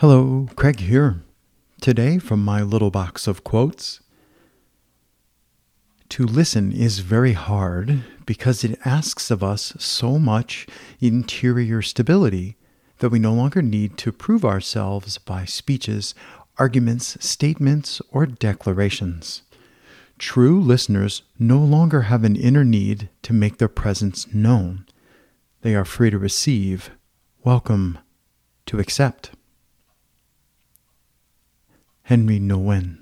Hello, Craig here. Today, from my little box of quotes. To listen is very hard because it asks of us so much interior stability that we no longer need to prove ourselves by speeches, arguments, statements, or declarations. True listeners no longer have an inner need to make their presence known. They are free to receive, welcome, to accept. Henri Nouwen.